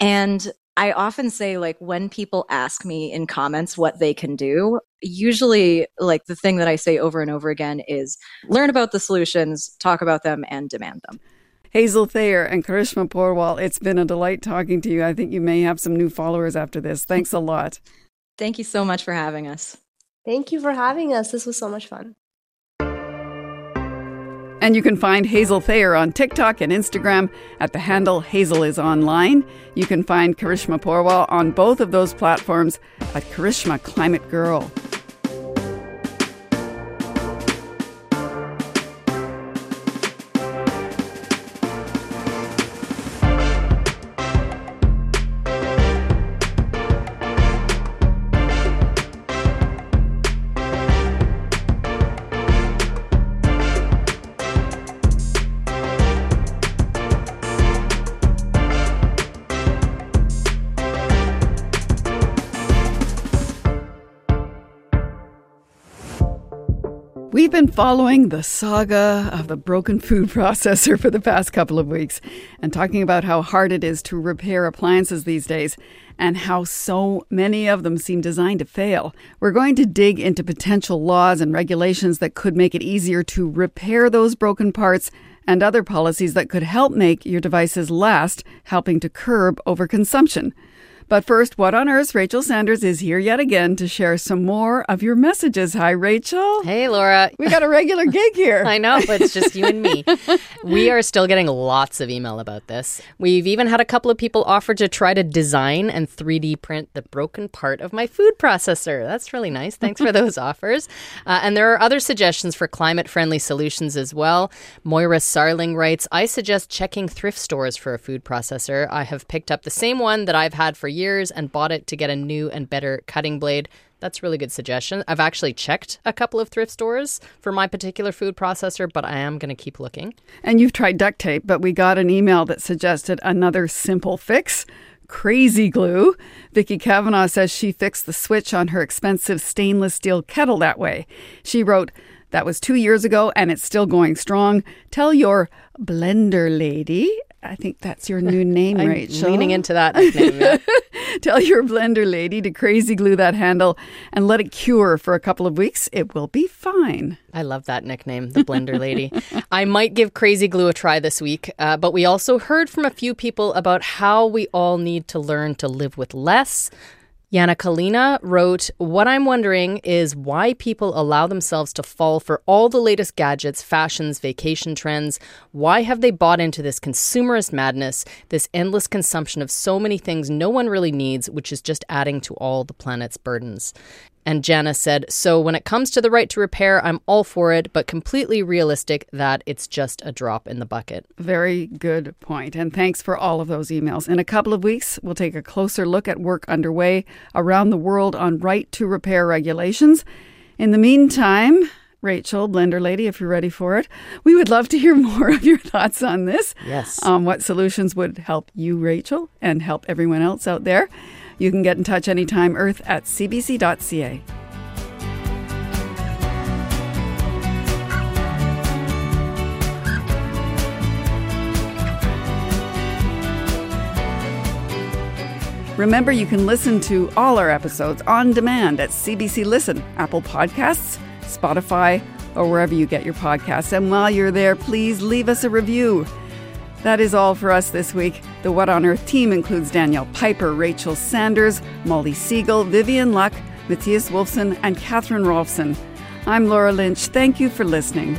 And I often say, like, when people ask me in comments what they can do, usually, like, the thing that I say over and over again is learn about the solutions, talk about them, and demand them.
Hazel Thayer and Karishma Porwal, it's been a delight talking to you. I think you may have some new followers after this. Thanks a lot. <laughs>
Thank you so much for having us.
thank you for having us this was so much fun
And you can find Hazel Thayer on TikTok and Instagram at the handle Hazel is online. You can find Karishma Porwal on both of those platforms at Karishma Climate Girl. We've been following the saga of the broken food <laughs> processor for the past couple of weeks and talking about how hard it is to repair appliances these days and how so many of them seem designed to fail. We're going to dig into potential laws and regulations that could make it easier to repair those broken parts and other policies that could help make your devices last, helping to curb overconsumption. But first, what on earth? Rachel Sanders is here yet again to share some more of your messages. Hi, Rachel.
Hey, Laura.
We got a regular gig here. <laughs>
I know, but it's just you and me. <laughs> We are still getting lots of email about this. We've even had a couple of people offer to try to design and 3D print the broken part of my food processor. That's really nice. Thanks for <laughs> those offers. Uh, and there are other suggestions for climate friendly solutions as well. Moira Sarling writes I suggest checking thrift stores for a food processor. I have picked up the same one that I've had for years and bought it to get a new and better cutting blade. That's really good suggestion. I've actually checked a couple of thrift stores for my particular food processor, but I am going to keep looking.
And you've tried duct tape, but we got an email that suggested another simple fix. Crazy glue. Vicki Kavanaugh says she fixed the switch on her expensive stainless steel kettle that way. She wrote, That was two years ago and it's still going strong. Tell your blender lady. I think that's your new <laughs> name,
I'm
Rachel.
leaning into that nickname. yeah. <laughs>
Tell your blender lady to crazy glue that handle and let it cure for a couple of weeks. It will be fine.
I love that nickname, the Blender Lady. <laughs> I might give Crazy Glue a try this week, uh, but we also heard from a few people about how we all need to learn to live with less. Yana Kalina wrote, What I'm wondering is why people allow themselves to fall for all the latest gadgets, fashions, vacation trends. Why have they bought into this consumerist madness, this endless consumption of so many things no one really needs, which is just adding to all the planet's burdens? And Jana said, So when it comes to the right to repair, I'm all for it, but completely realistic that it's just a drop in the bucket.
Very good point. And thanks for all of those emails. In a couple of weeks, we'll take a closer look at work underway around the world on right to repair regulations. In the meantime, Rachel, Blender Lady, if you're ready for it, we would love to hear <laughs> more of your thoughts on this.
Yes.
Um, what solutions would help you, Rachel, and help everyone else out there? You can get in touch anytime, earth at cbc.ca. Remember, you can listen to all our episodes on demand at CBC Listen, Apple Podcasts, Spotify, or wherever you get your podcasts. And while you're there, please leave us a review. That is all for us this week. The What on Earth team includes Danielle Piper, Rachel Sanders, Molly Siegel, Vivian Luck, Matthias Wolfson, and Catherine Rolfson. I'm Laura Lynch. Thank you for listening.